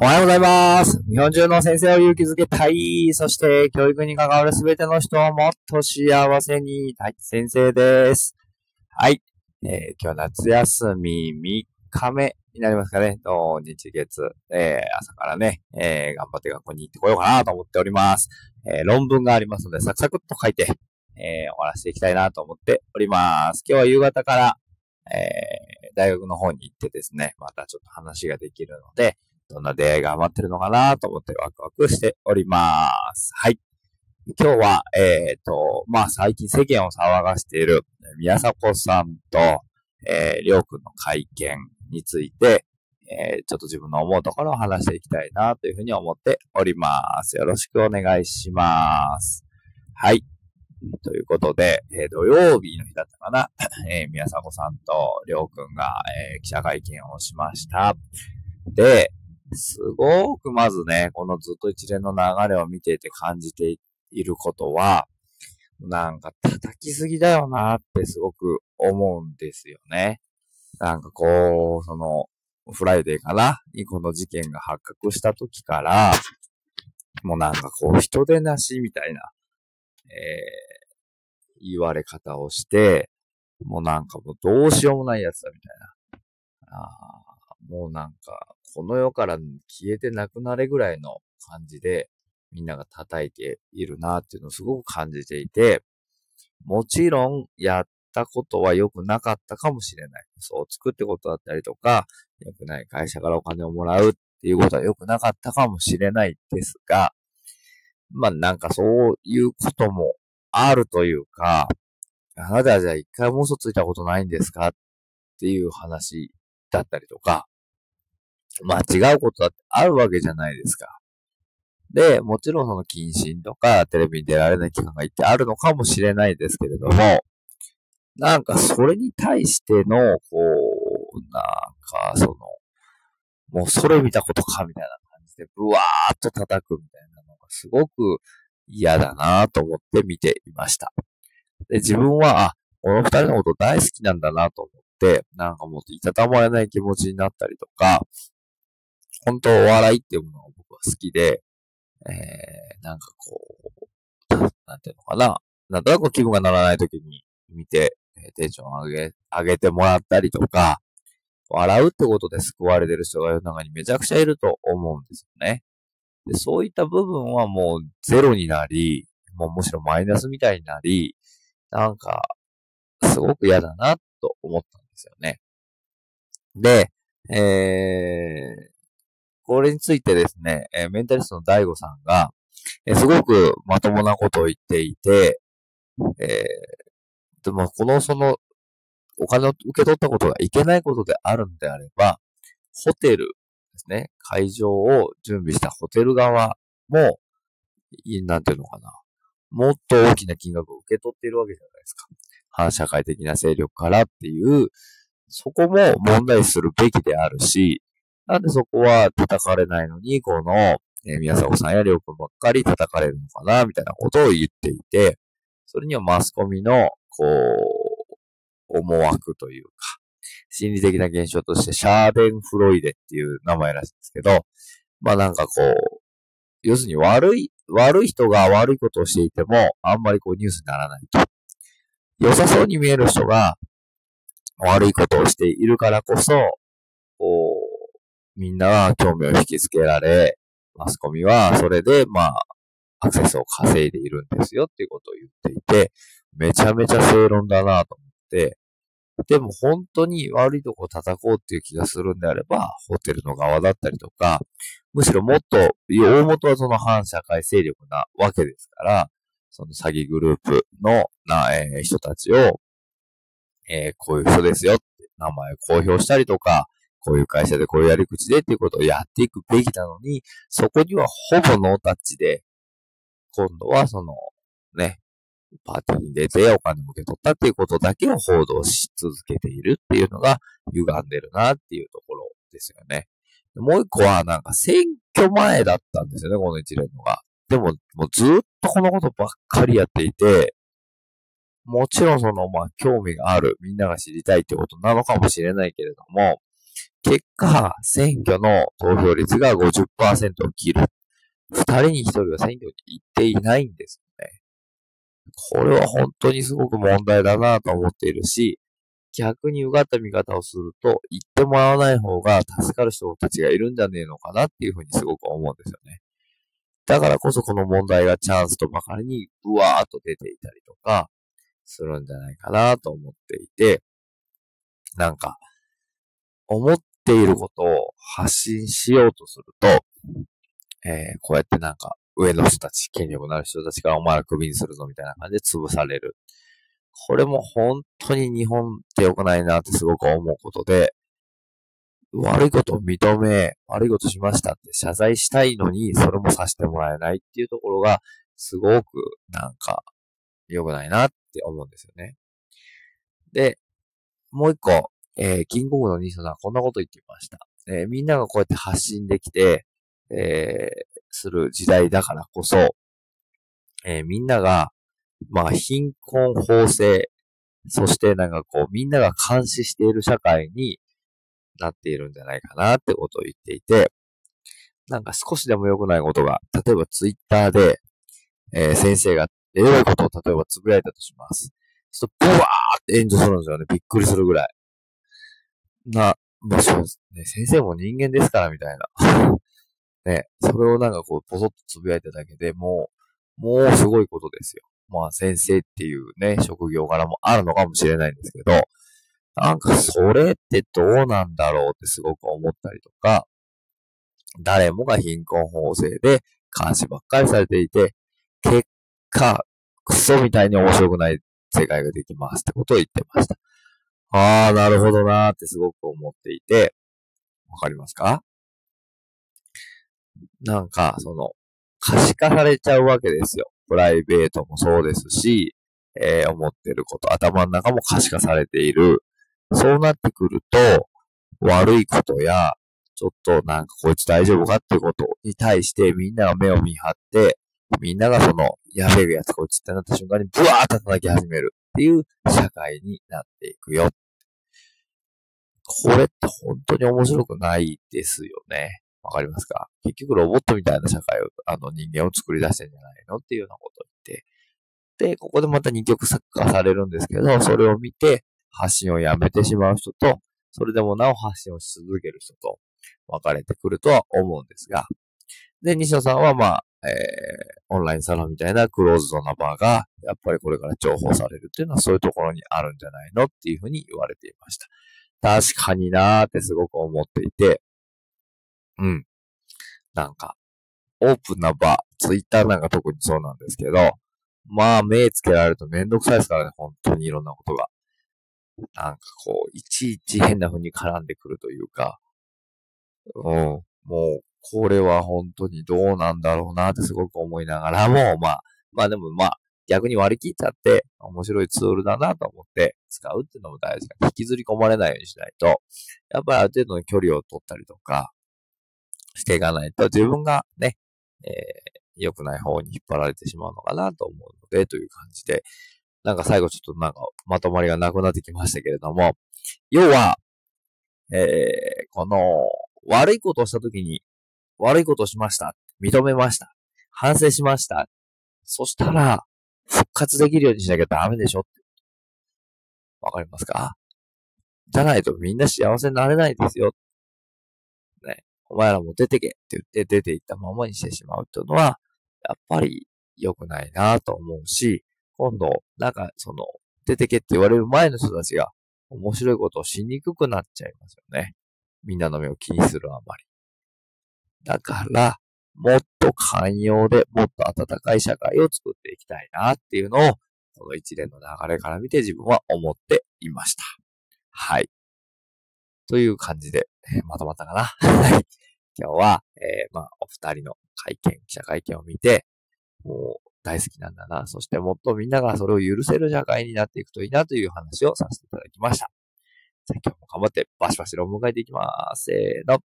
おはようございます。日本中の先生を勇気づけたい。そして、教育に関わるすべての人をもっと幸せにたい先生です。はい。えー今日夏休み3日目になりますかね。土日月、えー朝からね、えー頑張って学校に行ってこようかなと思っております。えー論文がありますので、サクサクっと書いて、えー終わらせていきたいなと思っております。今日は夕方から、えー大学の方に行ってですね、またちょっと話ができるので、どんな出会いが待ってるのかなと思ってワクワクしております。はい。今日は、えっ、と、まあ、最近世間を騒がしている宮迫さんと、えー、りょうくんの会見について、えー、ちょっと自分の思うところを話していきたいなというふうに思っております。よろしくお願いします。はい。ということで、えー土曜日の日だったかな、えー宮迫さんとりょうくんが、えー記者会見をしました。で、すごくまずね、このずっと一連の流れを見ていて感じていることは、なんか叩きすぎだよなってすごく思うんですよね。なんかこう、その、フライデーかな？にこの事件が発覚した時から、もうなんかこう人でなしみたいな、えー、言われ方をして、もうなんかもうどうしようもないやつだみたいな。あもうなんか、この世から消えてなくなれぐらいの感じで、みんなが叩いているなっていうのをすごく感じていて、もちろんやったことは良くなかったかもしれない。そう作ってことだったりとか、良くない会社からお金をもらうっていうことは良くなかったかもしれないですが、まあなんかそういうこともあるというか、あなたはじゃあ一回も嘘ついたことないんですかっていう話だったりとか、まあ違うことだってあるわけじゃないですか。で、もちろんその謹慎とかテレビに出られない期間が一定あるのかもしれないですけれども、なんかそれに対しての、こう、なんかその、もうそれ見たことかみたいな感じで、ブワーっと叩くみたいなのがすごく嫌だなと思って見ていました。で、自分は、あ、この二人のこと大好きなんだなと思って、なんかもっといたたまれない気持ちになったりとか、本当お笑いっていうものが僕は好きで、えー、なんかこう、なんていうのかな。なんとなく気分が乗らない時に見て、えーテンション上げ、上げてもらったりとか、笑うってことで救われてる人が世の中にめちゃくちゃいると思うんですよね。で、そういった部分はもうゼロになり、もうむしろマイナスみたいになり、なんか、すごく嫌だなと思ったんですよね。で、えー、これについてですね、えメンタリストの大悟さんが、えすごくまともなことを言っていて、えー、でもこのその、お金を受け取ったことがいけないことであるのであれば、ホテルですね、会場を準備したホテル側も、なんていうのかな、もっと大きな金額を受け取っているわけじゃないですか。反社会的な勢力からっていう、そこも問題するべきであるし、なんでそこは叩かれないのに、この、えー宮迫さんやりょうくんばっかり叩かれるのかな、みたいなことを言っていて、それにはマスコミの、こう、思惑というか、心理的な現象として、シャーベンフロイデっていう名前らしいんですけど、まあなんかこう、要するに悪い、悪い人が悪いことをしていても、あんまりこうニュースにならないと。良さそうに見える人が悪いことをしているからこそ、みんなが興味を引きつけられ、マスコミはそれで、まあ、アクセスを稼いでいるんですよっていうことを言っていて、めちゃめちゃ正論だなと思って、でも本当に悪いとこを叩こうっていう気がするんであれば、ホテルの側だったりとか、むしろもっと、大元はその反社会勢力なわけですから、その詐欺グループのな、えー人たちを、えーこういう人ですよって名前を公表したりとか、こういう会社でこういうやり口でっていうことをやっていくべきなのに、そこにはほぼノータッチで、今度はその、ね、パーティーに出てお金を受け取ったっていうことだけを報道し続けているっていうのが歪んでるなっていうところですよね。もう一個はなんか選挙前だったんですよね、この一連のが。でも、もうずっとこのことばっかりやっていて、もちろんその、まあ、興味がある、みんなが知りたいってことなのかもしれないけれども、結果、選挙の投票率が50%を切る。二人に一人は選挙に行っていないんですよね。これは本当にすごく問題だなと思っているし、逆にうがった見方をすると、言ってもらわない方が助かる人たちがいるんじゃねえのかなっていうふうにすごく思うんですよね。だからこそこの問題がチャンスとばかりにうわーっと出ていたりとかするんじゃないかなと思っていて、なんか、思っていることを発信しようとすると、えー、こうやってなんか上の人たち、権力のある人たちがお前ら首にするぞみたいな感じで潰される。これも本当に日本って良くないなってすごく思うことで、悪いことを認め、悪いことしましたって謝罪したいのに、それもさせてもらえないっていうところが、すごくなんか良くないなって思うんですよね。で、もう一個、えー、キングオブのニーさんはこんなこと言っていました。えー、みんながこうやって発信できて、えー、する時代だからこそ、えー、みんなが、まあ、貧困法制、そしてなんかこう、みんなが監視している社会になっているんじゃないかなってことを言っていて、なんか少しでも良くないことが、例えばツイッターで、えー、先生がエロいことを例えばつぶやいたとします。そうブワーって炎上するんですよね。びっくりするぐらい。な、まあそうね。先生も人間ですからみたいな。ね、それをなんかこう、ぽそっとつぶやいただけでもう、もうすごいことですよ。まあ先生っていうね、職業柄もあるのかもしれないんですけど、なんかそれってどうなんだろうってすごく思ったりとか、誰もが貧困法制で監視ばっかりされていて、結果、クソみたいに面白くない世界ができますってことを言ってました。ああ、なるほどなーってすごく思っていて、わかりますか？なんか、その、可視化されちゃうわけですよ。プライベートもそうですし、えー、思ってること、頭の中も可視化されている。そうなってくると、悪いことや、ちょっとなんかこいつ大丈夫かってことに対してみんなが目を見張って、みんながその、やべえやつこいつってなった瞬間にブワーッと叩き始めるっていう社会になっていくよ。これって本当に面白くないですよね。わかりますか？結局ロボットみたいな社会を、あの人間を作り出してんじゃないのっていうようなことを言って。で、ここでまた二極化されるんですけど、それを見て発信をやめてしまう人と、それでもなお発信をし続ける人と分かれてくるとは思うんですが。で、西野さんはまあ、えー、オンラインサロンみたいなクローズドな場が、やっぱりこれから重宝されるっていうのはそういうところにあるんじゃないのっていうふうに言われていました。確かになーってすごく思っていて、うん。なんか、オープンな場、ツイッターなんか特にそうなんですけど、まあ、目つけられるとめんどくさいですからね、本当にいろんなことが。なんかこう、いちいち変な風に絡んでくるというか、うん、もう、これは本当にどうなんだろうなってすごく思いながらも、まあ、まあでもまあ、逆に割り切っちゃって、面白いツールだなと思って使うっていうのも大事だ。引きずり込まれないようにしないと、やっぱりある程度の距離を取ったりとか、していかないと自分がね、えー、良くない方に引っ張られてしまうのかなと思うので、という感じで、なんか最後ちょっとなんかまとまりがなくなってきましたけれども、要は、えー、この悪いことをしたときに、悪いことをしました。認めました。反省しました。そしたら、復活できるようにしなきゃダメでしょって。わかりますか？じゃないとみんな幸せになれないですよ。ね。お前らも出てけって言って出て行ったままにしてしまうっていうのは、やっぱり良くないなと思うし、今度、なんかその、出てけって言われる前の人たちが面白いことをしにくくなっちゃいますよね。みんなの目を気にするあまり。だから、もっと寛容で、もっと温かい社会を作っていきたいなっていうのを、この一連の流れから見て自分は思っていました。はい。という感じで、まとまったかな？今日は、えー、まあ、お二人の会見、記者会見を見て、もう大好きなんだな。そしてもっとみんながそれを許せる社会になっていくといいなという話をさせていただきました。じゃあ今日も頑張ってバシバシ論文書いていきます。せーの。